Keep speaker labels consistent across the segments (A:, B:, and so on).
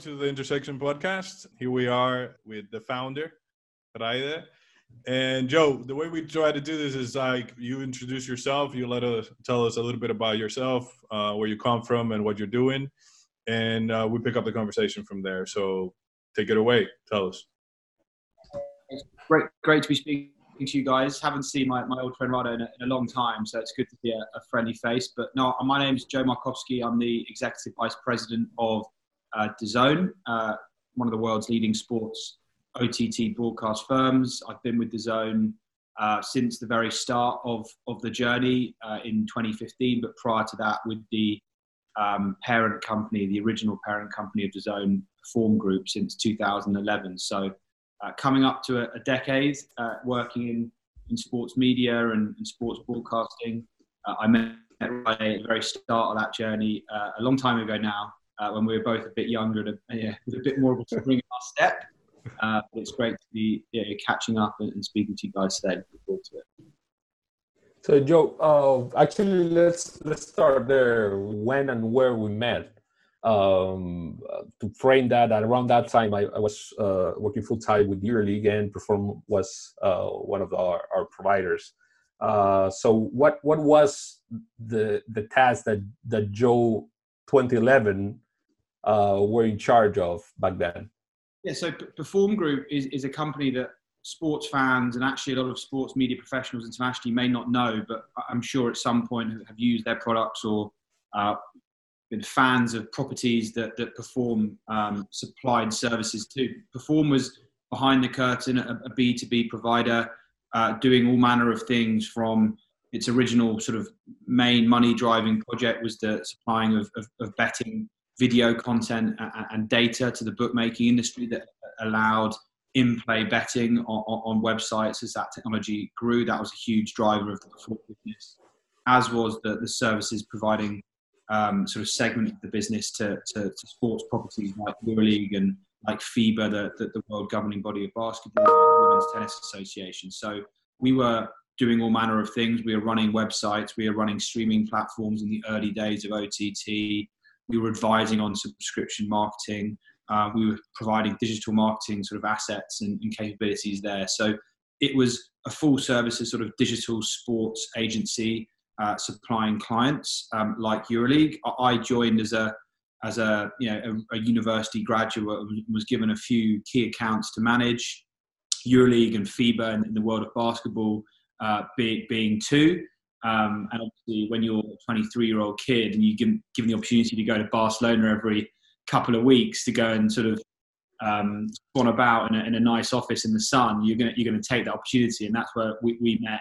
A: to the Intersection podcast. Here we are with the founder, Raide. And Joe, the way we try to do this is like you introduce yourself, you let us tell us a little bit about yourself, uh, where you come from, and what you're doing, and uh, we pick up the conversation from there. So take it away. Tell us.
B: Great, great to be speaking to you guys. Haven't seen my, my old friend Rado in a, in a long time, so it's good to see a, a, friendly face. But no, my name is Joe Markowski. I'm the executive vice president of uh, DAZN, uh, one of the world's leading sports OTT broadcast firms. I've been with DAZN uh, since the very start of, of the journey uh, in 2015, but prior to that, with the um, parent company, the original parent company of DAZN, Perform Group, since 2011. So, uh, coming up to a, a decade uh, working in, in sports media and, and sports broadcasting. Uh, I met at the very start of that journey uh, a long time ago now, when we were both a bit younger and a, yeah, a bit more of a spring in our step. Uh, but it's great to be yeah, catching up and, and, speaking to you guys today. Forward to it.
C: So Joe, uh, actually, let's let's start there. When and where we met. Um, to frame that, at around that time, I, I was uh, working full time with EuroLeague, and Perform was uh, one of our, our providers. Uh, so, what what was the the task that that Joe 2011 uh, were in charge of back then?
B: Yeah, so Perform Group is, is a company that sports fans and actually a lot of sports media professionals internationally may not know, but I'm sure at some point have used their products or uh, been fans of properties that, that Perform um, supplied services to. Perform was behind the curtain, a a B2B provider uh, doing all manner of things from its original sort of main money driving project was the supplying of, of, of betting video content and data to the bookmaking industry that allowed in-play betting on, on, websites as that technology grew. That was a huge driver of the business, as was the, the services providing um, sort of segment of the business to, to, to sports properties like EuroLeague and like FIBA, the, the, the, world governing body of basketball, the Women's Tennis Association. So we were doing all manner of things. We were running websites, we were running streaming platforms in the early days of OTT we were advising on subscription marketing. Uh, we were providing digital marketing sort of assets and, and, capabilities there. So it was a full services sort of digital sports agency uh, supplying clients um, like EuroLeague. I joined as a as a you know a, a university graduate and was given a few key accounts to manage. EuroLeague and FIBA in, the world of basketball uh, being, being two. Um, and obviously, when you're a 23 year old kid and you give given the opportunity to go to Barcelona every couple of weeks to go and sort of um, swan about in a, in a, nice office in the sun, you're gonna you're gonna take that opportunity, and that's where we, we met.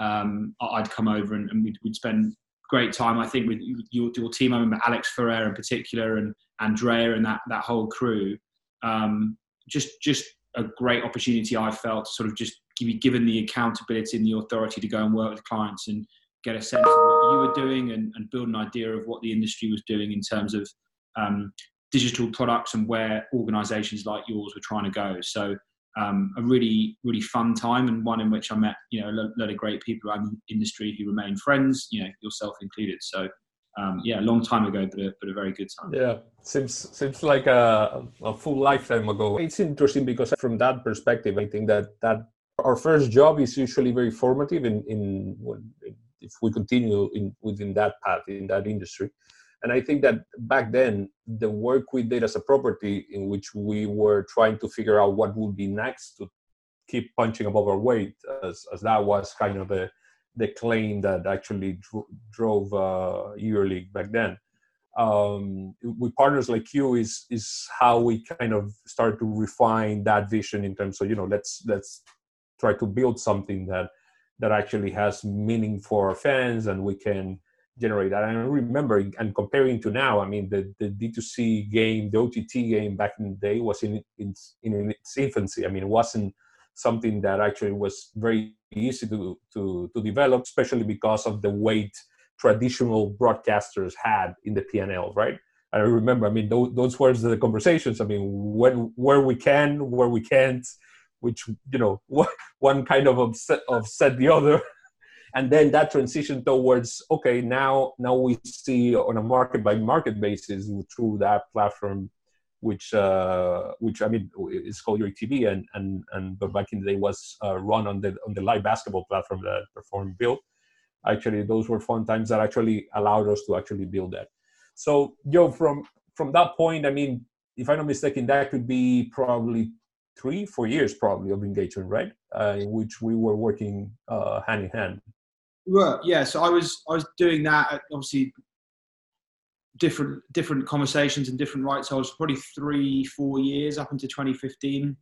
B: Um, I'd come over and, and we'd, we'd, spend great time. I think with your, your, team, I remember Alex Ferrer in particular, and Andrea and that that whole crew. Um, just just a great opportunity I felt to sort of just be given the accountability and the authority to go and work with clients and get a sense of what you were doing and, and build an idea of what the industry was doing in terms of um, digital products and where organizations like yours were trying to go. So um, a really, really fun time and one in which I met, you know, a lot of great people around the industry who remain friends, you know, yourself included. So um, yeah, a long time ago, but a, but a very good time.
C: Yeah, seems seems like a, a full lifetime ago. It's interesting because from that perspective, I think that that our first job is usually very formative in, in if we continue in within that path in that industry and i think that back then the work we did as a property in which we were trying to figure out what would be next to keep punching above our weight as, as that was kind of the the claim that actually dro- drove uh, EuroLeague back then. Um, with partners like you is is how we kind of start to refine that vision in terms of you know let's let's try to build something that that actually has meaning for our fans and we can generate that. And I remember and comparing to now, I mean the, the D2C game, the OTT game back in the day was in, in in its infancy. I mean it wasn't something that actually was very easy to to to develop, especially because of the weight traditional broadcasters had in the PNL, right? I remember, I mean, those, those were the conversations. I mean, when where we can, where we can't, which you know one kind of upset, offset the other and then that transition towards okay now now we see on a market by market basis through that platform which uh, which I mean it's called YoYo and and and but back in the day was uh, run on the on the live basketball platform that Perform built. Actually, those were fun times that actually allowed us to actually build that. So, Joe, from from that point, I mean, if I'm not mistaken, that could be probably three, four years probably of engagement, right? Uh, in which we were working uh, hand in hand.
B: We were, yeah. So I was I was doing that. Obviously, different different conversations and different rights. Was probably three, four years up into 2015.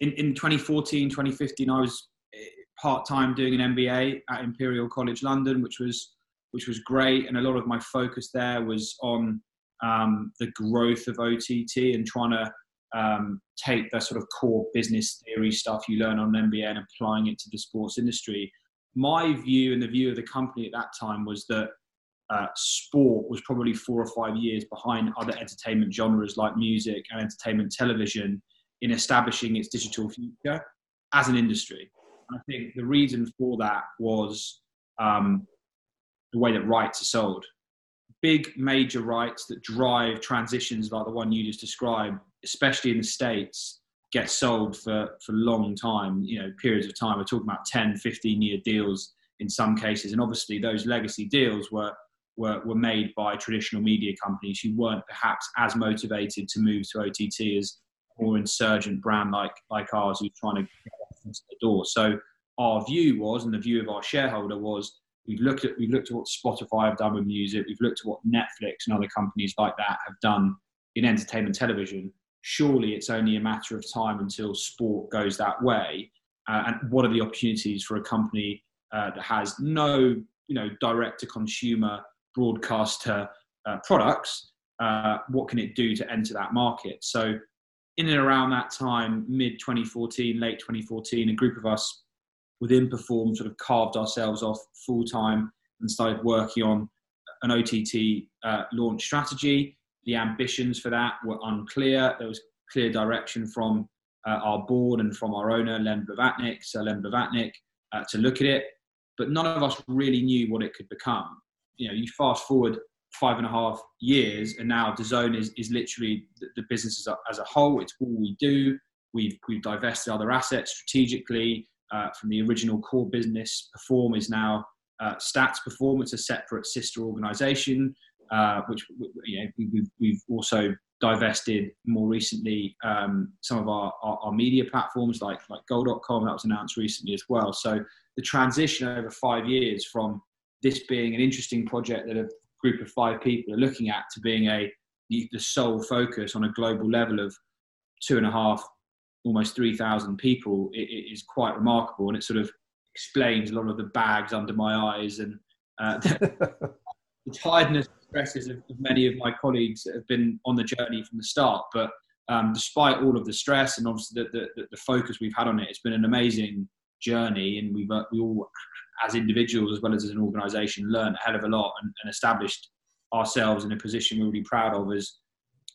B: In, in 2014, 2015, I was eh, part time doing an MBA at Imperial College London, which was which was great. And a lot of my focus there was on um, the growth of OTT and trying to um, take the sort of core business theory stuff you learn on MBA and applying it to the sports industry. My view and the view of the company at that time was that uh, sport was probably four or five years behind other entertainment genres like music and entertainment television in establishing its digital future as an industry. And I think the reason for that was um, the way that rights are sold. Big major rights that drive transitions like the one you just described, especially in the States, get sold for, for long time, you know, periods of time. We're talking about 10, 15 year deals in some cases. And obviously those legacy deals were were, were made by traditional media companies who weren't perhaps as motivated to move to OTT as more insurgent brand like, like ours who's trying to get into the door. So our view was, and the view of our shareholder was, we've looked at we've looked at what Spotify have done with music, we've looked at what Netflix and other companies like that have done in entertainment television. Surely it's only a matter of time until sport goes that way. Uh, and what are the opportunities for a company uh, that has no, you know, direct to consumer broadcaster uh, products, uh, what can it do to enter that market? So, in and around that time, mid 2014, late 2014, a group of us within Perform sort of carved ourselves off full time and started working on an OTT uh, launch strategy. The ambitions for that were unclear. There was clear direction from uh, our board and from our owner, Len Blavatnik, Sir Len Blavatnik, uh, to look at it. But none of us really knew what it could become you know, you fast forward five and a half years, and now DAZN is is literally the, the business as a, as a whole. It's all we do. We've we've divested other assets strategically uh, from the original core business. Perform is now uh, Stats Perform. It's a separate sister organisation, uh, which you know we've, we've also divested more recently um, some of our, our, our, media platforms like like Goal.com that was announced recently as well. So the transition over five years from this being an interesting project that a group of five people are looking at to being a the, the sole focus on a global level of two and a half, almost 3,000 people it, it is quite remarkable. And it sort of explains a lot of the bags under my eyes and uh, the tiredness stresses of, of, many of my colleagues that have been on the journey from the start. But um, despite all of the stress and obviously the, the, the, focus we've had on it, it's been an amazing journey and we've uh, we all as individuals as well as as an organisation, learned a hell of a lot and, and, established ourselves in a position we're really proud of as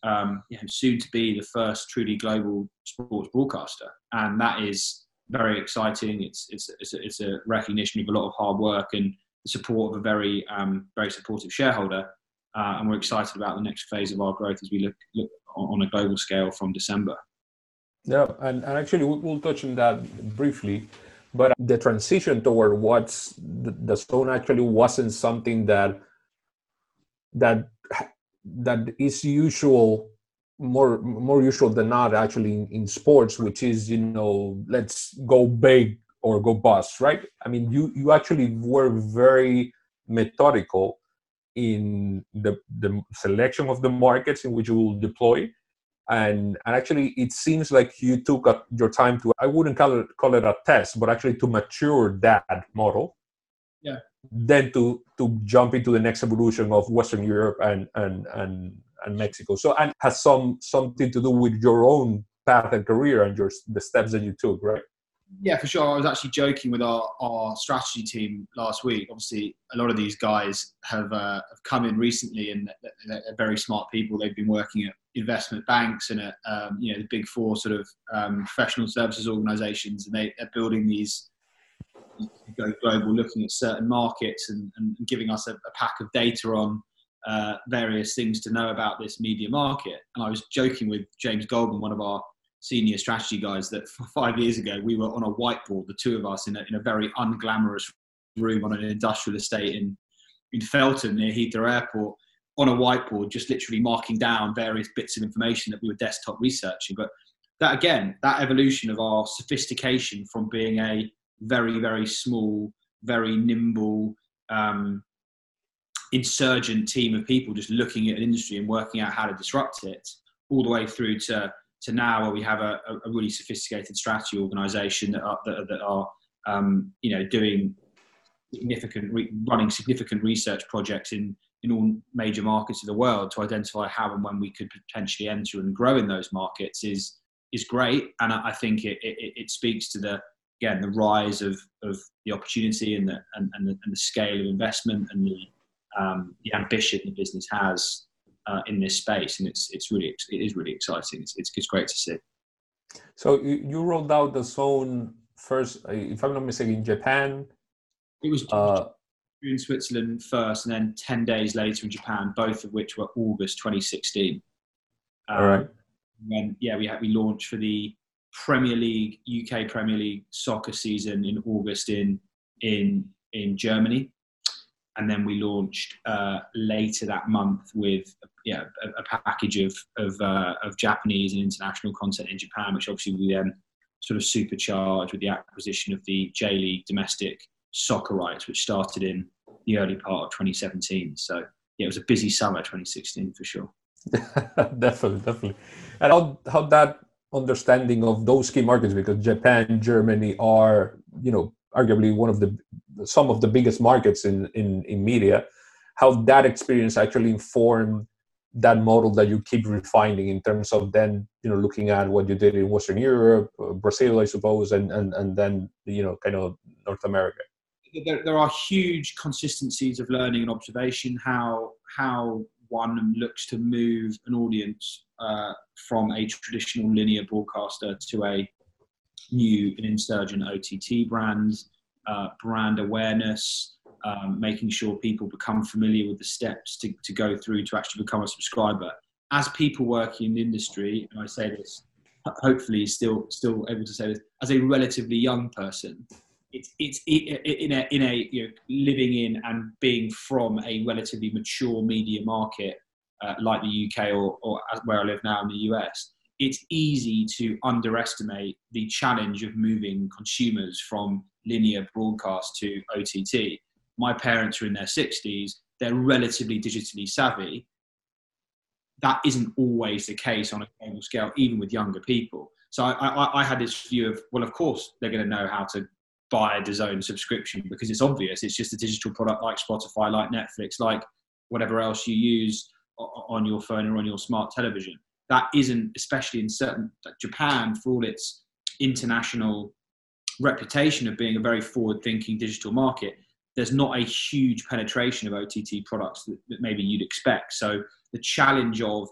B: um, you know, soon to be the first truly global sports broadcaster. And that is very exciting. It's, it's, it's, a, it's a recognition of a lot of hard work and the support of a very, um, very supportive shareholder. Uh, and we're excited about the next phase of our growth as we look, look on a global scale from December.
C: Yeah, and, and actually, we'll touch on that briefly. But the transition toward what's the, the stone actually wasn't something that that that is usual more more usual than not actually in, in sports which is you know let's go big or go bust right i mean you you actually were very methodical in the the selection of the markets in which you will deploy. And and actually it seems like you took a, your time to i wouldn't call it call it a test but actually to mature that model.
B: Yeah.
C: Then to to jump into the next evolution of western europe and and and and mexico. So and has some something to do with your own path and career and your the steps that you took right
B: yeah, for sure. I was actually joking with our, our strategy team last week. Obviously, a lot of these guys have, uh, have come in recently and they're, they're, very smart people. They've been working at investment banks and at um, you know the big four sort of um, professional services organisations, and they, are building these go global, looking at certain markets and, and giving us a, a, pack of data on uh, various things to know about this media market. And I was joking with James Goldman, one of our senior strategy guys, that five years ago we were on a whiteboard, the two of us, in a, in a very unglamorous room on an industrial estate in, in Feltham near Heathrow Airport on a whiteboard, just literally marking down various bits of information that we were desktop researching. But that again, that evolution of our sophistication from being a very, very small, very nimble, um, insurgent team of people just looking at an industry and working out how to disrupt it, all the way through to to now where we have a, a really sophisticated strategy organization that are, that, that are um, you know doing significant running significant research projects in in all major markets of the world to identify how and when we could potentially enter and grow in those markets is is great. And I, I think it, it, it speaks to the again the rise of, of the opportunity and the and, and, the, and the scale of investment and the um, the ambition the business has uh, in this space, and it's it's really it is really exciting. It's it's, it's great to see.
C: So you rolled out DAZN first, uh, if I'm not mistaken, in Japan.
B: It was uh, in Switzerland first, and then ten days later in Japan, both of which were August 2016.
C: Um, all right.
B: And yeah, we had we launched for the Premier League UK Premier League soccer season in August in in in Germany, and then we launched uh, later that month with yeah, a, a package of of, uh, of Japanese and international content in Japan, which obviously we then sort of supercharged with the acquisition of the J League domestic soccer rights, which started in the early part of 2017. So yeah, it was a busy summer 2016 for sure.
C: definitely, definitely. And how how that understanding of those key markets because Japan, Germany are you know arguably one of the some of the biggest markets in, in, in media, how that experience actually informed that model that you keep refining in terms of then you know looking at what you did in Western Europe, uh, Brazil, I suppose, and and and then you know kind of North America.
B: There, there are huge consistencies of learning and observation. How how one looks to move an audience uh, from a traditional linear broadcaster to a new and insurgent OTT brands, uh, brand awareness, um, making sure people become familiar with the steps to, to go through to actually become a subscriber. As people working in the industry, and I say this, hopefully still still able to say this, as a relatively young person, it's it's in a in a you know, living in and being from a relatively mature media market uh, like the UK or, or where I live now in the US it's easy to underestimate the challenge of moving consumers from linear broadcast to OTT. My parents are in their 60s, they're relatively digitally savvy. That isn't always the case on a global scale, even with younger people. So I, I, I had this view of, well, of course, they're going to know how to buy a DAZN subscription because it's obvious. It's just a digital product like Spotify, like Netflix, like whatever else you use on your phone or on your smart television that isn't, especially in certain like Japan, for all its international reputation of being a very forward-thinking digital market, there's not a huge penetration of OTT products that, that maybe you'd expect. So the challenge of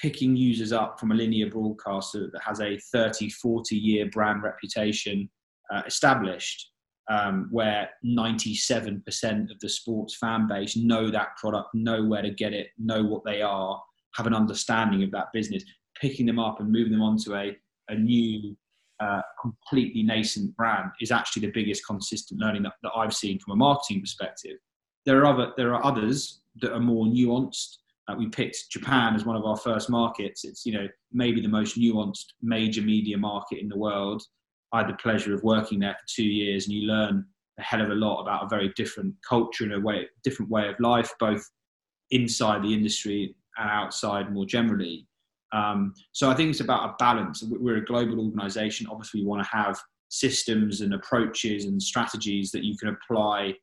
B: picking users up from a linear broadcaster that has a 30, 40 year brand reputation uh, established, um, where 97% of the sports fan base know that product, know where to get it, know what they are, have an understanding of that business, picking them up and moving them onto a, a new, uh, completely nascent brand is actually the biggest consistent learning that, that I've seen from a marketing perspective. There are other, there are others that are more nuanced. Uh, we picked Japan as one of our first markets. It's you know maybe the most nuanced major media market in the world. I had the pleasure of working there for two years, and you learn a hell of a lot about a very different culture and a way, different way of life, both inside the industry and outside more generally. Um, so I think it's about a balance. We're a global organization. Obviously, we want to have systems and approaches and strategies that you can apply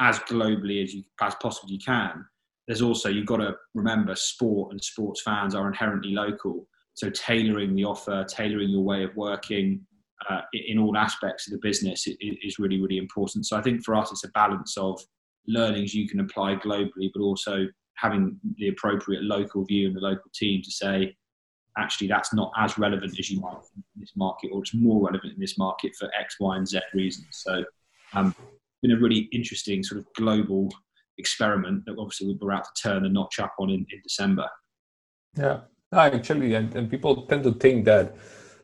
B: as globally as you as possibly can. There's also you've got to remember sport and sports fans are inherently local. So tailoring the offer, tailoring your way of working uh, in all aspects of the business is really really important. So I think for us it's a balance of learnings you can apply globally, but also having the appropriate local view and the local team to say, actually, that's not as relevant as you might think in this market, or it's more relevant in this market for X, Y, and Z reasons. So, um, been a really interesting sort of global experiment that obviously we're out to turn the notch up on in, in December.
C: Yeah, actually, and, and people tend to think that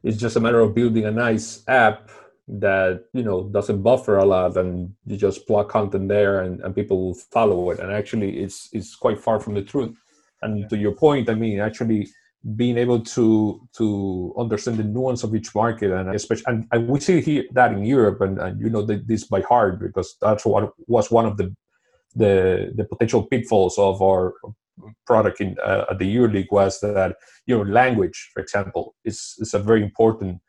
C: it's just a matter of building a nice app that you know doesn't buffer a lot and you just plug content there and, and people will follow it and actually it's it's quite far from the truth and yeah. to your point i mean actually being able to to understand the nuance of each market and especially and, and we see here that in europe and, and you know this by heart because that's what was one of the the the potential pitfalls of our product in uh, at the EuroLeague was that you know language, for example, is is a very important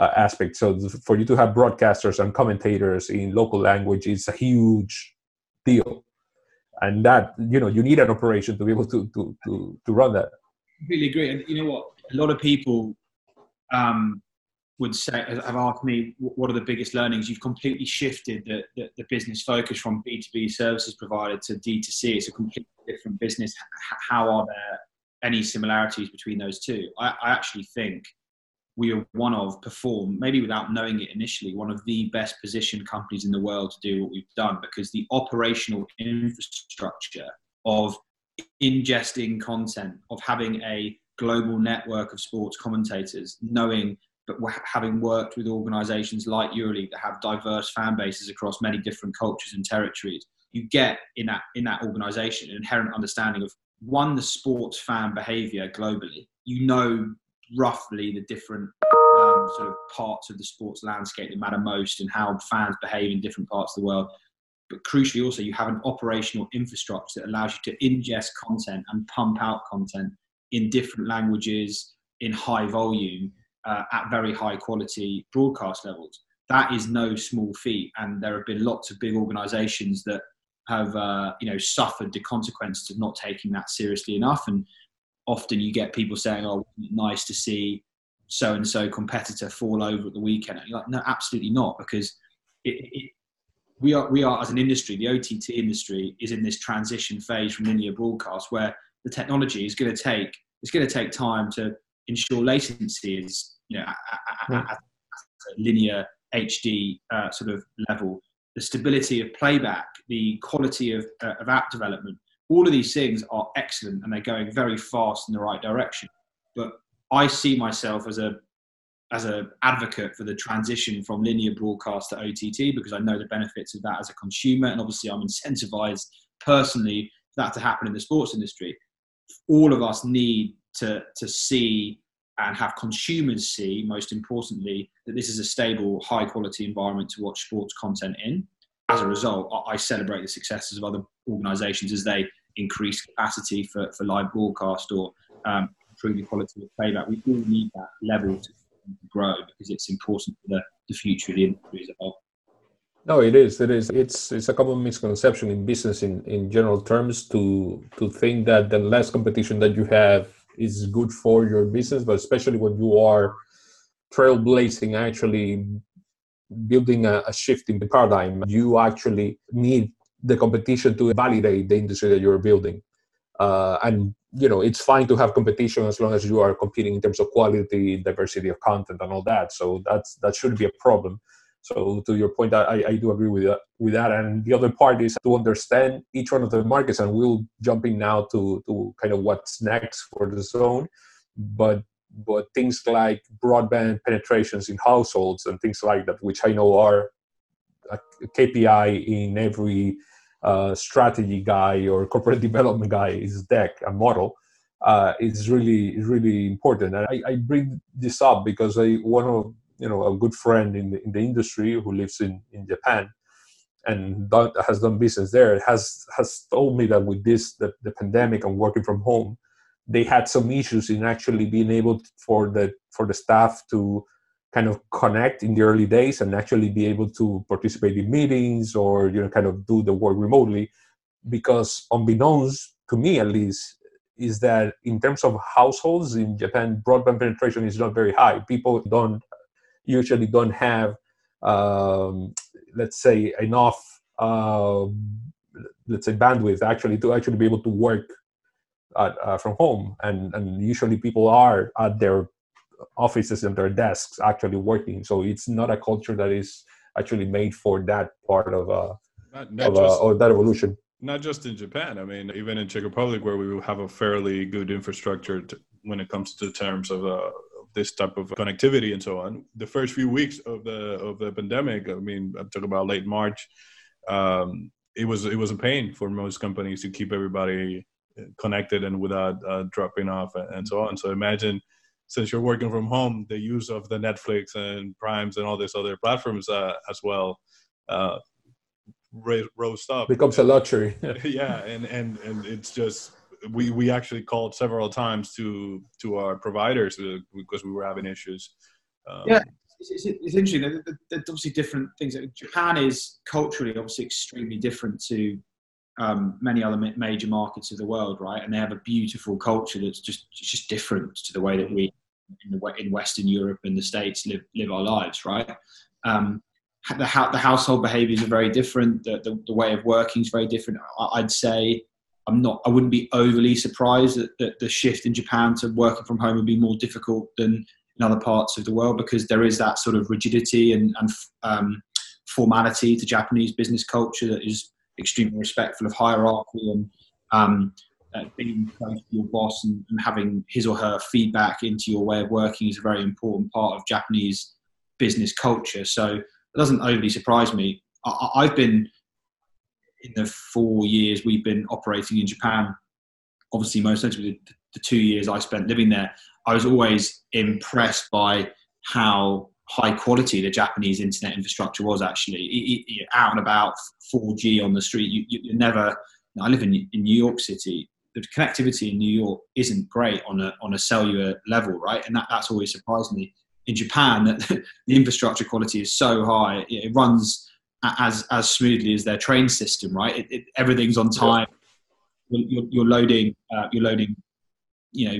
C: uh, aspect. So for you to have broadcasters and commentators in local language is a huge deal, and that you know you need an operation to be able to to to, to run that.
B: Completely agree, and you know what? A lot of people um, would say have asked me what are the biggest learnings you've completely shifted the, the, the, business focus from b2b services provider to d2c it's a completely different business how are there any similarities between those two i, I actually think we are one of perform maybe without knowing it initially one of the best positioned companies in the world to do what we've done because the operational infrastructure of ingesting content of having a global network of sports commentators knowing but having worked with organizations like EuroLeague that have diverse fan bases across many different cultures and territories, you get in that in that organization an inherent understanding of one the sports fan behavior globally. You know roughly the different um, sort of parts of the sports landscape that matter most and how fans behave in different parts of the world. But crucially, also, you have an operational infrastructure that allows you to ingest content and pump out content in different languages in high volume uh, at very high quality broadcast levels. That is no small feat, and there have been lots of big organisations that have uh, you know suffered the consequences of not taking that seriously enough. And often you get people saying, "Oh, nice to see so and so competitor fall over at the weekend." And you're like, "No, absolutely not," because it, it, we are we are as an industry, the OTT industry is in this transition phase from linear broadcast where the technology is going to take it's going to take time to ensure latency is you know at, at, at linear HD uh, sort of level, the stability of playback, the quality of, uh, of app development, all of these things are excellent and they're going very fast in the right direction. But I see myself as a as an advocate for the transition from linear broadcast to OTT because I know the benefits of that as a consumer, and obviously I'm incentivized personally for that to happen in the sports industry. All of us need to to see and have consumers see, most importantly, that this is a stable, high quality environment to watch sports content in. As a result, I celebrate the successes of other organisations as they increase capacity for, for live broadcast or um, improve the quality of playback. We all need that level to grow because it's important for the, the future of the industry as a whole.
C: No, it is. It is. It's it's a common misconception in business in, in general terms to to think that the less competition that you have is good for your business, but especially when you are trailblazing, actually building a, a shift in the paradigm, you actually need the competition to validate the industry that you're building. Uh, and you know it's fine to have competition as long as you are competing in terms of quality diversity of content and all that so that's that shouldn't be a problem so to your point, I, I do agree with that, with that. And the other part is to understand each one of the markets, and we'll jump in now to to kind of what's next for DAZN. But but things like broadband penetrations in households and things like that, which I know are a KPI in every uh, strategy guy or corporate development guy is deck a model uh, is really really important. And I, I bring this up because I one of you know a good friend in the in the industry who lives in in Japan and done, has done business there has has told me that with this the, the pandemic and working from home they had some issues in actually being able to, for the for the staff to kind of connect in the early days and actually be able to participate in meetings or you know kind of do the work remotely because unbeknownst to me at least is that in terms of households in Japan broadband penetration is not very high people don't usually don't have, um, let's say, enough, uh, let's say, bandwidth actually to actually be able to work at, uh, from home. And, and usually people are at their offices and their desks actually working. So it's not a culture that is actually made for that part of, uh, not, not of, uh, just, uh, that evolution.
A: not just in Japan. I mean, even in Czech Republic, where we have a fairly good infrastructure to, when it comes to terms of uh, this type of connectivity and so on. The first few weeks of the of the pandemic, I mean, I'm talking about late March. Um, it was it was a pain for most companies to keep everybody connected and without uh, dropping off and so on. So imagine since you're working from home, the use of the Netflix and Primes and all these other platforms uh, as well uh, rose up.
C: Becomes a luxury.
A: yeah, and and and it's just we we actually called several times to to our providers uh, because we were having issues.
B: Um, yeah, it's, it's, it's interesting. There's obviously different things. Japan is culturally obviously extremely different to um, many other major markets of the world, right? And they have a beautiful culture that's just just different to the way that we in, the, in Western Europe and the States live live our lives, right? Um, the, the household behaviors are very different. The, the, the, way of working is very different. I'd say I'm not. I wouldn't be overly surprised that, that the shift in Japan to working from home would be more difficult than in other parts of the world because there is that sort of rigidity and, and um, formality to Japanese business culture that is extremely respectful of hierarchy and um, uh, being close to your boss and, and, having his or her feedback into your way of working is a very important part of Japanese business culture. So it doesn't overly surprise me. I, have been in the four years we've been operating in Japan. Obviously, most notably the, the two years I spent living there, I was always impressed by how high quality the Japanese internet infrastructure was actually out and about 4G on the street. You, you never. I live in, in New York City. The connectivity in New York isn't great on a on a cellular level, right? And that, that's always surprised me. In Japan, the infrastructure quality is so high; it runs as as smoothly as their train system, right? It, it, everything's on time. You're, you're loading, uh, you're loading, you know,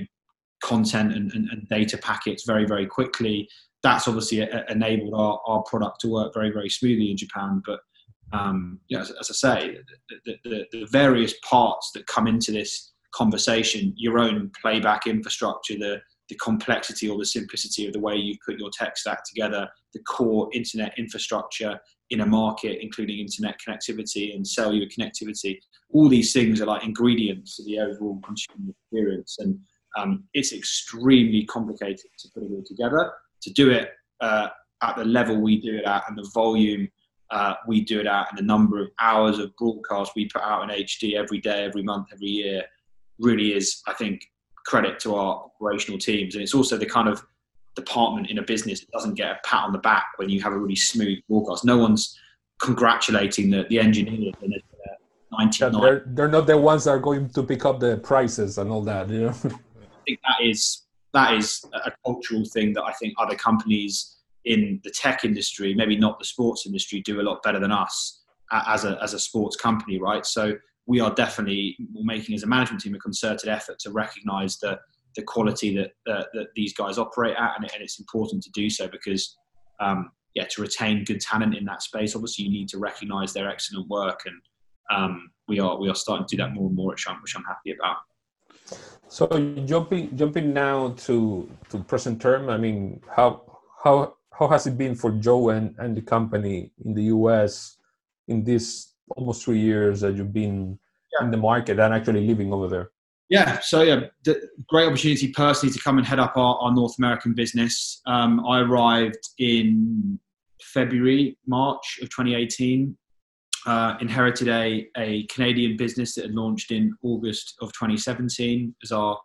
B: content and, and, and, data packets very very quickly that's obviously a, a enabled our, our product to work very very smoothly in japan but um, yeah, as, as, i say the, the, the, various parts that come into this conversation your own playback infrastructure the the complexity or the simplicity of the way you put your tech stack together the core internet infrastructure in a market including internet connectivity and cellular connectivity all these things are like ingredients to the overall consumer experience and um, it's extremely complicated to put it all together. To do it uh, at the level we do it at and the volume uh, we do it out and the number of hours of broadcast we put out in HD every day, every month, every year really is, I think, credit to our operational teams. And it's also the kind of department in a business that doesn't get a pat on the back when you have a really smooth broadcast. No one's congratulating the, the engineers and the, 99.
C: Yeah, they're, they're not the ones that are going to pick up the prices and all that, you know.
B: I think that is that is a cultural thing that I think other companies in the tech industry, maybe not the sports industry, do a lot better than us as a as a sports company, right? So we are definitely making as a management team a concerted effort to recognise the the quality that, that, these guys operate at, and, and, it's important to do so because um, yeah, to retain good talent in that space, obviously you need to recognise their excellent work, and um, we are we are starting to do that more and more, which I'm, which I'm happy about.
C: So jumping jumping now to to present term, I mean, how how how has it been for Joe and, and the company in the US in this almost three years that you've been yeah. in the market and actually living over there?
B: Yeah, so yeah, great opportunity personally to come and head up our, our North American business. Um, I arrived in February, March of 2018 uh, inherited a, a Canadian business that had launched in August of 2017 as our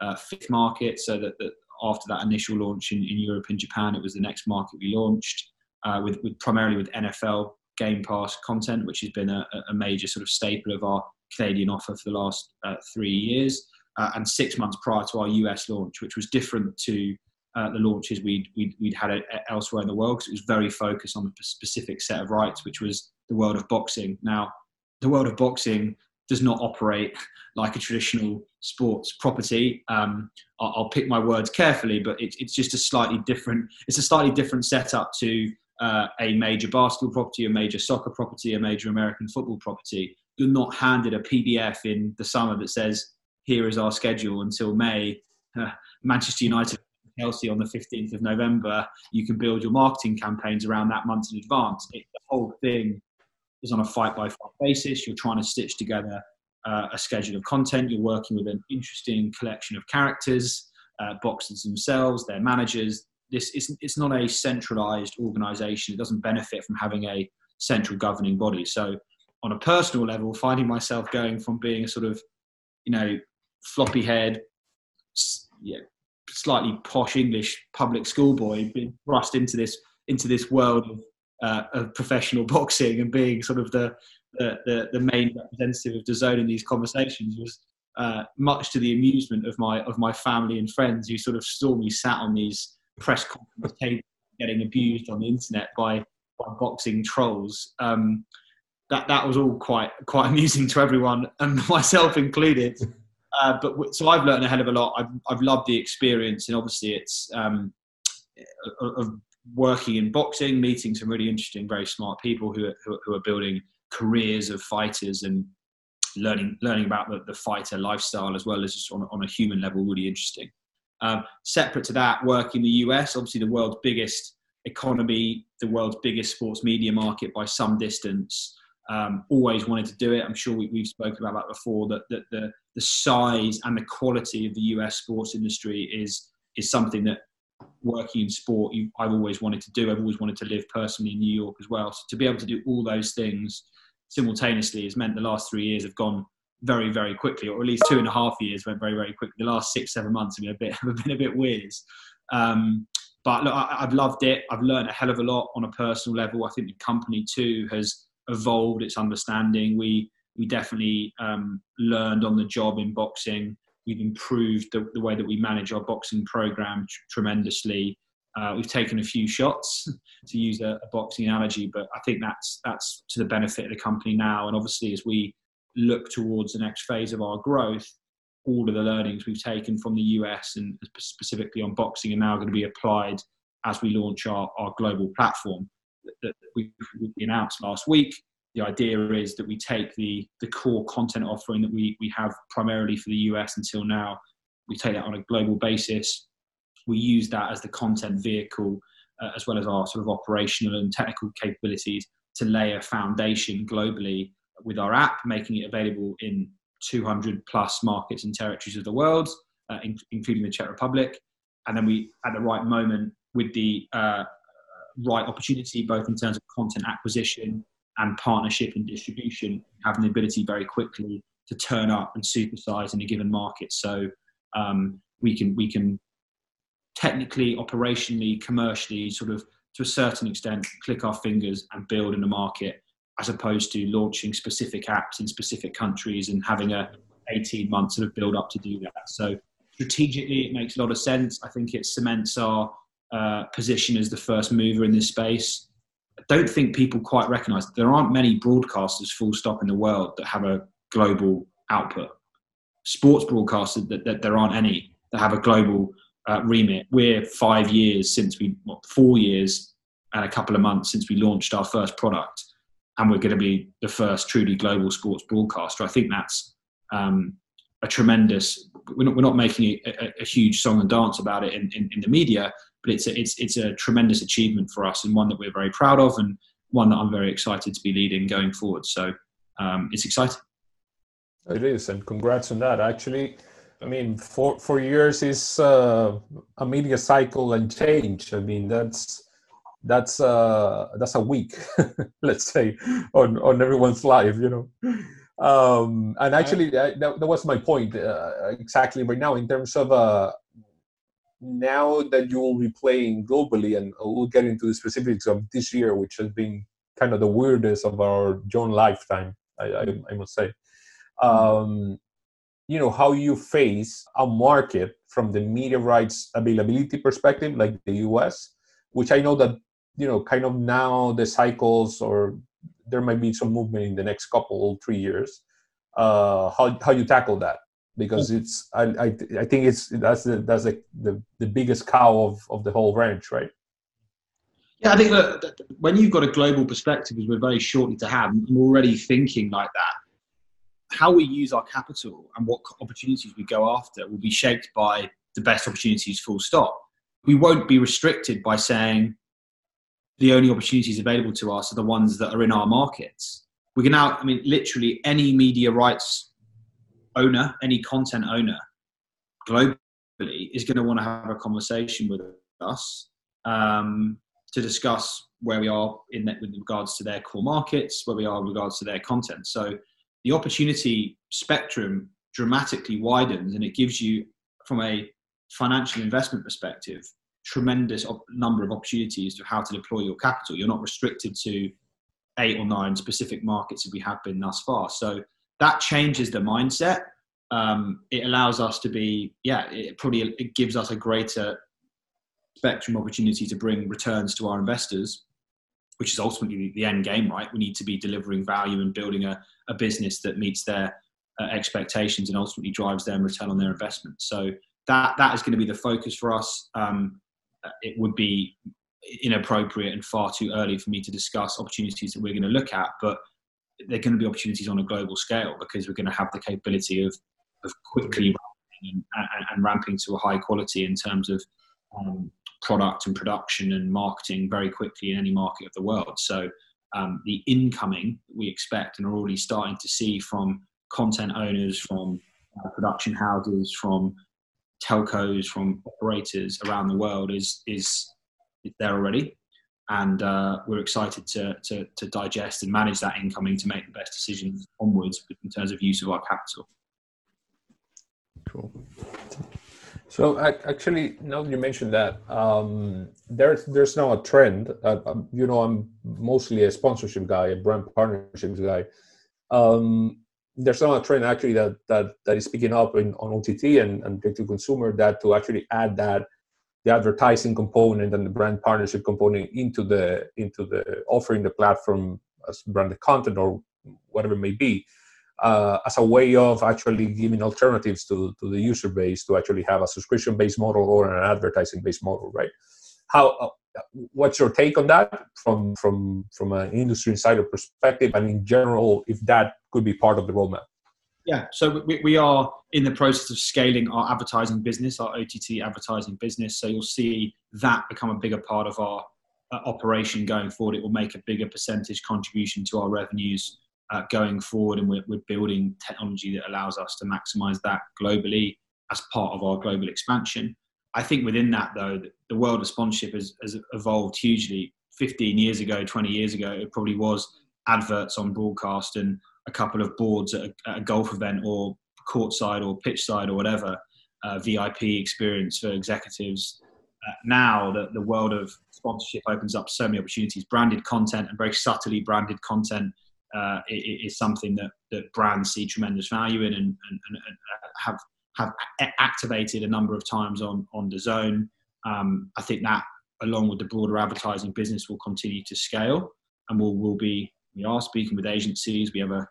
B: uh, fifth market. So that, that, after that initial launch in, in, Europe and Japan, it was the next market we launched uh, with, with, primarily with NFL Game Pass content, which has been a, a, major sort of staple of our Canadian offer for the last uh, three years. Uh, and six months prior to our US launch, which was different to uh, the launches we'd, we'd, we'd had elsewhere in the world because it was very focused on a specific set of rights, which was the world of boxing. Now, the world of boxing does not operate like a traditional sports property. Um, I'll, I'll, pick my words carefully, but it, it's just a slightly different. It's a slightly different setup to uh, a major basketball property, a major soccer property, a major American football property. You're not handed a PDF in the summer that says, "Here is our schedule until May." Uh, Manchester United Chelsea on the 15th of November, you can build your marketing campaigns around that month in advance. It, the whole thing is on a fight by fight basis. You're trying to stitch together uh, a schedule of content. You're working with an interesting collection of characters, uh, boxers themselves, their managers. This is it's not a centralized organization. It doesn't benefit from having a central governing body. So, on a personal level, finding myself going from being a sort of, you know, floppy head, yeah, slightly posh English public school boy, being thrust into this into this world of, uh, of professional boxing and being sort of the the, the, the main representative of DAZN in these conversations was uh, much to the amusement of my of my family and friends who sort of saw me sat on these press conference tables getting abused on the internet by, by boxing trolls. Um, that that was all quite quite amusing to everyone and myself included. Uh, but so I've learned a hell of a lot. I've, I've loved the experience, and obviously it's um, of working in boxing, meeting some really interesting, very smart people who are, who are building careers of fighters and learning learning about the, the fighter lifestyle as well as just on, on a human level, really interesting. Um, separate to that, work in the US, obviously the world's biggest economy, the world's biggest sports media market by some distance. Um, always wanted to do it. I'm sure we, have spoken about that before. That, that the the size and the quality of the US sports industry is is something that working in sport you, I've always wanted to do. I've always wanted to live personally in New York as well. So to be able to do all those things simultaneously has meant the last three years have gone very very quickly, or at least two and a half years went very very quickly. The last six seven months have been a bit have been a bit weird. Um, but look, I, have loved it. I've learned a hell of a lot on a personal level. I think the company too has evolved its understanding. We we definitely um, learned on the job in boxing. We've improved the, the way that we manage our boxing program tremendously. Uh, we've taken a few shots, to use a, a, boxing analogy, but I think that's that's to the benefit of the company now. And obviously, as we look towards the next phase of our growth, all of the learnings we've taken from the US and specifically on boxing are now going to be applied as we launch our, our global platform that we, we announced last week the idea is that we take the the core content offering that we we have primarily for the US until now, we take that on a global basis. We use that as the content vehicle, uh, as well as our sort of operational and technical capabilities to lay a foundation globally with our app, making it available in 200 plus markets and territories of the world, uh, in, including the Czech Republic. And then we, at the right moment, with the uh, right opportunity, both in terms of content acquisition and partnership and distribution, having the ability very quickly to turn up and supersize in a given market. So um, we can we can technically, operationally, commercially, sort of to a certain extent, click our fingers and build in a market, as opposed to launching specific apps in specific countries and having a 18 month sort of build up to do that. So strategically, it makes a lot of sense. I think it cements our uh, position as the first mover in this space don't think people quite recognize there aren't many broadcasters full stop in the world that have a global output. Sports broadcasters that, that there aren't any that have a global uh, remit. We're five years since we what, four years and a couple of months since we launched our first product and we're going to be the first truly global sports broadcaster. I think that's um, a tremendous we're not, we're not making a, a, a, huge song and dance about it in, in, in the media but it's a, it's it's a tremendous achievement for us and one that we're very proud of and one that I'm very excited to be leading going forward. So um, it's exciting.
C: It is, and congrats on that. Actually, I mean, four four years is uh, a media cycle and change. I mean, that's that's uh, that's a week, let's say, on on everyone's life, you know. Um, and actually, that, that was my point uh, exactly right now in terms of uh, now that you will be playing globally, and we'll get into the specifics of this year, which has been kind of the weirdest of our young lifetime, I, I, I must say. Um, you know how you face a market from the media rights availability perspective, like the U.S., which I know that you know kind of now the cycles or there might be some movement in the next couple three years. Uh, how how you tackle that? Because it's I, I, I think it's that's the that's the, the, the biggest cow of, of the whole ranch, right?
B: Yeah, I think that when you've got a global perspective, as we're very shortly to have, I'm already thinking like that. How we use our capital and what opportunities we go after will be shaped by the best opportunities, full stop. We won't be restricted by saying the only opportunities available to us are the ones that are in our markets. we can now, I mean, literally any media rights owner, any content owner globally is going to want to have a conversation with us um, to discuss where we are in that with regards to their core markets, where we are in regards to their content. So the opportunity spectrum dramatically widens and it gives you, from a financial investment perspective, tremendous op- number of opportunities to how to deploy your capital. You're not restricted to eight or nine specific markets that we have been thus far. So that changes the mindset. Um, it allows us to be, yeah, it probably it gives us a greater spectrum opportunity to bring returns to our investors, which is ultimately the end game, right? We need to be delivering value and building a, a business that meets their uh, expectations and ultimately drives them return on their investment. So that that is going to be the focus for us. Um, it would be inappropriate and far too early for me to discuss opportunities that we're going to look at, but they're going to be opportunities on a global scale because we're going to have the capability of of quickly ramping and, and, and ramping to a high quality in terms of um, product and production and marketing very quickly in any market of the world. So um, the incoming we expect and are already starting to see from content owners, from uh, production houses, from telcos, from operators around the world is is there already, and uh, we're excited to, to to digest and manage that incoming to make the best decisions onwards in terms of use of our capital.
C: Cool. So actually, now you mentioned that, um, there's there's now a trend. Uh, you know, I'm mostly a sponsorship guy, a brand partnerships guy. Um, there's now a trend actually that that that is picking up in on OTT and, and to consumer that to actually add that the advertising component and the brand partnership component into the into the offering the platform as branded content or whatever it may be uh, as a way of actually giving alternatives to, to the user base to actually have a subscription based model or an advertising based model right? How uh, what's your take on that from from from an industry insider perspective and in general if that could be part of the roadmap
B: yeah so we, we are in the process of scaling our advertising business our ott advertising business so you'll see that become a bigger part of our uh, operation going forward it will make a bigger percentage contribution to our revenues uh, going forward, and we're, we're building technology that allows us to maximize that globally as part of our global expansion. I think within that, though, the world of sponsorship has, has evolved hugely. 15 years ago, 20 years ago, it probably was adverts on broadcast and a couple of boards at a, at a golf event or courtside or pitch side or whatever, uh, VIP experience for executives. Uh, now that the world of sponsorship opens up so many opportunities, branded content and very subtly branded content uh, is something that, that brands see tremendous value in and, and, and have have activated a number of times on on DAZN. Um, I think that along with the broader advertising business will continue to scale and we'll, we'll be we are speaking with agencies. We have a,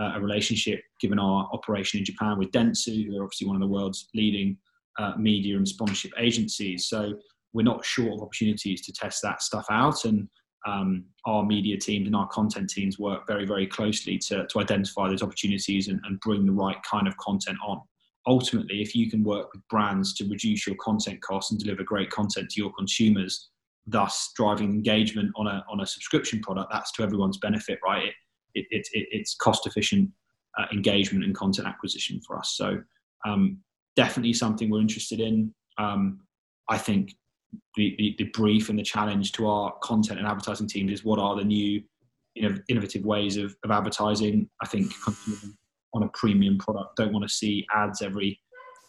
B: a relationship given our operation in Japan with Dentsu, who are obviously one of the world's leading uh, media and sponsorship agencies. So we're not short of opportunities to test that stuff out and um, our media teams and our content teams work very, very closely to, to identify those opportunities and, and bring the right kind of content on. Ultimately, if you can work with brands to reduce your content costs and deliver great content to your consumers, thus driving engagement on a, on a subscription product, that's to everyone's benefit, right? It, it, it, it it's cost efficient uh, engagement and content acquisition for us. So, um, definitely something we're interested in. Um, I think the, the, the, brief and the challenge to our content and advertising teams is what are the new you know, innovative ways of, of advertising. I think on a premium product don't want to see ads every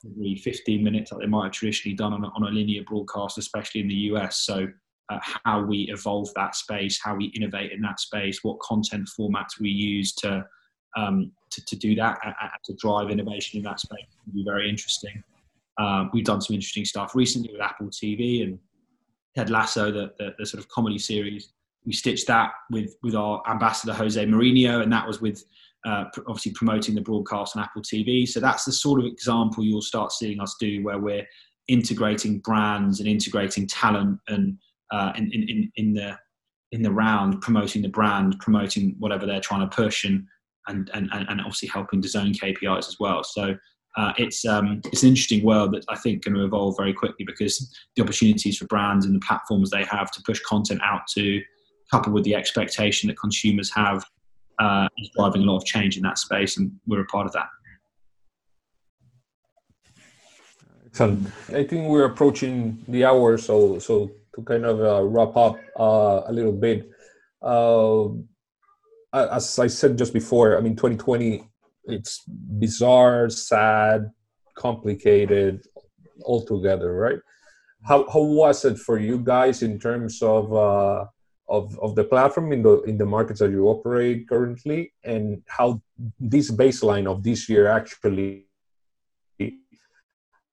B: every 15 minutes like they might have traditionally done on a, on a linear broadcast, especially in the US. So uh, how we evolve that space, how we innovate in that space, what content formats we use to um, to, to do that, uh, to drive innovation in that space will be very interesting. Um, we've done some interesting stuff recently with Apple TV and Ted Lasso, the, the, the, sort of comedy series. We stitched that with with our ambassador Jose Mourinho, and that was with uh, obviously promoting the broadcast on Apple TV. So that's the sort of example you'll start seeing us do, where we're integrating brands and integrating talent, and uh, in, in in the in the round promoting the brand, promoting whatever they're trying to push, and and and, and obviously helping design KPIs as well. So uh, it's um, it's an interesting world that I think going to evolve very quickly because the opportunities for brands and the platforms they have to push content out to, coupled with the expectation that consumers have uh, is driving a lot of change in that space, and we're a part of that.
C: Excellent. I think we're approaching the hour, so so to kind of uh, wrap up uh, a little bit. Uh, as I said just before, I mean, 2020, it's bizarre, sad, complicated, altogether, right? How how was it for you guys in terms of uh, of of the platform in the in the markets that you operate currently, and how this baseline of this year actually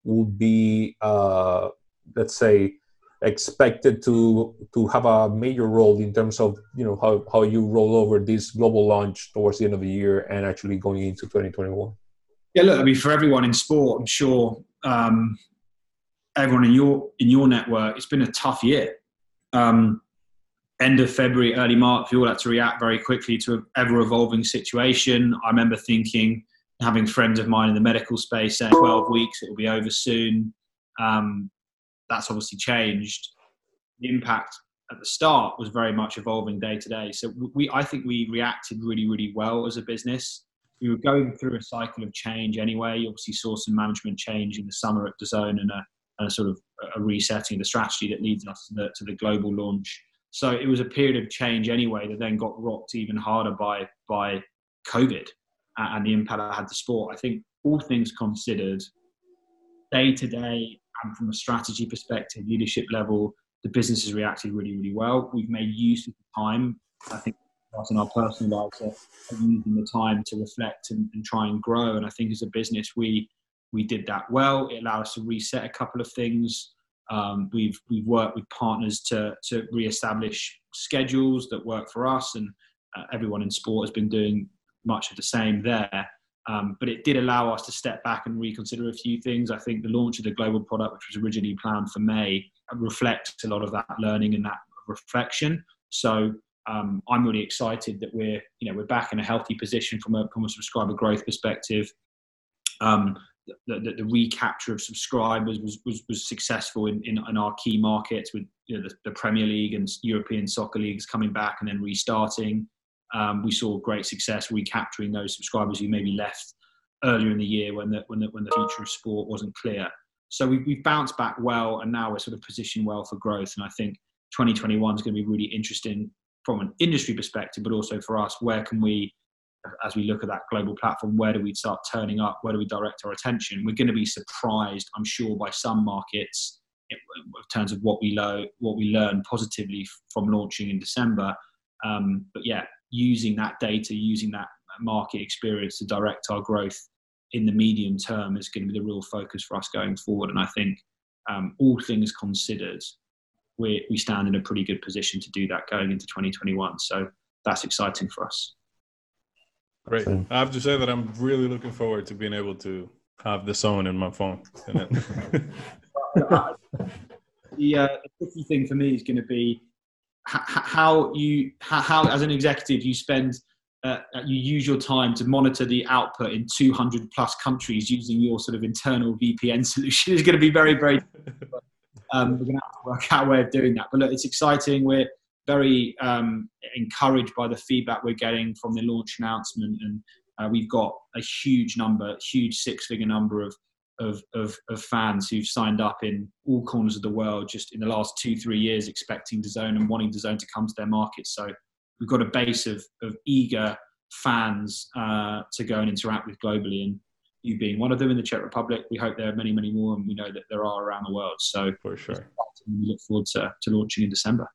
C: would be, uh, let's say, expected to to have a major role in terms of you know how, how you roll over this global launch towards the end of the year and actually going into 2021
B: yeah look i mean for everyone in sport i'm sure um, everyone in your in your network it's been a tough year. Um, end of february early march we all had to react very quickly to an ever evolving situation. I remember thinking having friends of mine in the medical space saying 12 weeks, it will be over soon. Um, that's obviously changed. The impact at the start was very much evolving day to day. So we, I think we reacted really, really well as a business. We were going through a cycle of change anyway. You obviously saw some management change in the summer at DAZN and a, and a sort of a resetting of the strategy that leads us to the, to the global launch. So it was a period of change anyway that then got rocked even harder by by COVID and the impact that had the sport. I think all things considered, day to day and from a strategy perspective, leadership level, the business has reacted really, really well. We've made use of the time. I think in our personal lives are, using the time to reflect and, and, try and grow. And I think as a business, we we did that well. It allowed us to reset a couple of things. Um, we've we've worked with partners to to reestablish schedules that work for us, and uh, everyone in sport has been doing much of the same there. Um, but it did allow us to step back and reconsider a few things. I think the launch of the global product, which was originally planned for May, reflects a lot of that learning and that reflection. So um, I'm really excited that we're, you know, we're back in a healthy position from a, from a subscriber growth perspective. Um, the, the, the, recapture of subscribers was, was, was successful in, in, in, our key markets with you know, the, the Premier League and European soccer leagues coming back and then restarting um, we saw great success recapturing those subscribers who maybe left earlier in the year when the, when the, when the future of sport wasn't clear. So we, we've bounced back well, and now we're sort of positioned well for growth. And I think 2021 is going to be really interesting from an industry perspective, but also for us. Where can we, as we look at that global platform, where do we start turning up? Where do we direct our attention? We're going to be surprised, I'm sure, by some markets in terms of what we lo- what we learn positively from launching in December. Um, but yeah, using that data, using that market experience to direct our growth in the medium term is going to be the real focus for us going forward. And I think, um, all things considered, we we stand in a pretty good position to do that going into 2021. So that's exciting for us.
A: Great. I have to say that I'm really looking forward to being able to have DAZN in my phone.
B: the, uh, the tricky thing for me is going to be how you how as an executive you spend uh, you use your time to monitor the output in 200 plus countries using your sort of internal VPN solution is going to be very very um, we're going to have to work out a way of doing that. But look it's exciting. We're very um, encouraged by the feedback we're getting from the launch announcement and uh, we've got a huge number huge six figure number of of, of, of, fans who've signed up in all corners of the world just in the last two, three years, expecting DAZN and wanting DAZN to come to their market. So we've got a base of, of eager fans uh, to go and interact with globally. And you being one of them in the Czech Republic, we hope there are many, many more, and we know that there are around the world. So
A: for sure,
B: we look forward to, to launching in December.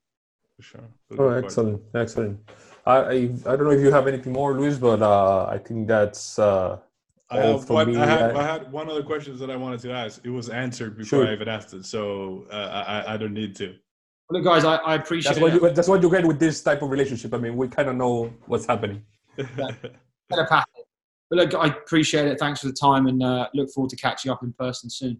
A: For sure.
C: Oh, excellent, excellent. I, I, I don't know if you have anything more, Luis, but uh, I think that's uh,
A: I, have one, me, I, had, I, I, had one other question that I wanted to ask. It was answered before sure. I even asked it, so uh, I, I don't need to.
B: Well, guys, I, I appreciate
C: that's what, you, that's what you get with this type of relationship. I mean, we kind of know what's happening.
B: Telepathic. But look, I appreciate it. Thanks for the time, and uh, look forward to catching up in person soon.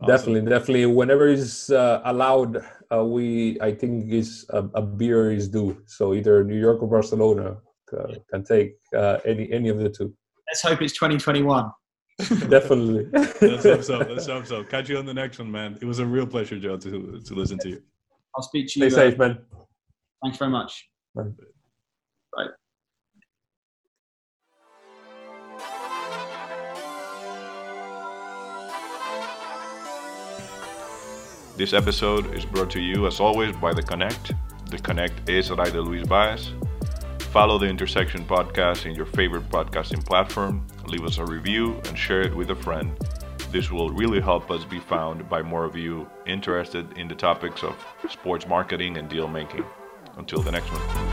C: Awesome. Definitely, definitely. Whenever is uh, allowed, uh, we I think is a, a, beer is due. So either New York or Barcelona uh, can take uh, any any of the two
B: Let's hope it's 2021.
C: Definitely.
A: Let's hope so. Let's hope so. Catch you on the next one, man. It was a real pleasure, Joe, to, to listen to you.
B: I'll speak to you.
C: Stay uh, safe, man.
B: Thanks very much. Bye.
D: This episode is brought to you as always by The Connect. The Connect is Ryder Luis Baez Follow the Intersection podcast in your favorite podcasting platform, leave us a review, and share it with a friend. This will really help us be found by more of you interested in the topics of sports marketing and deal making. Until the next one.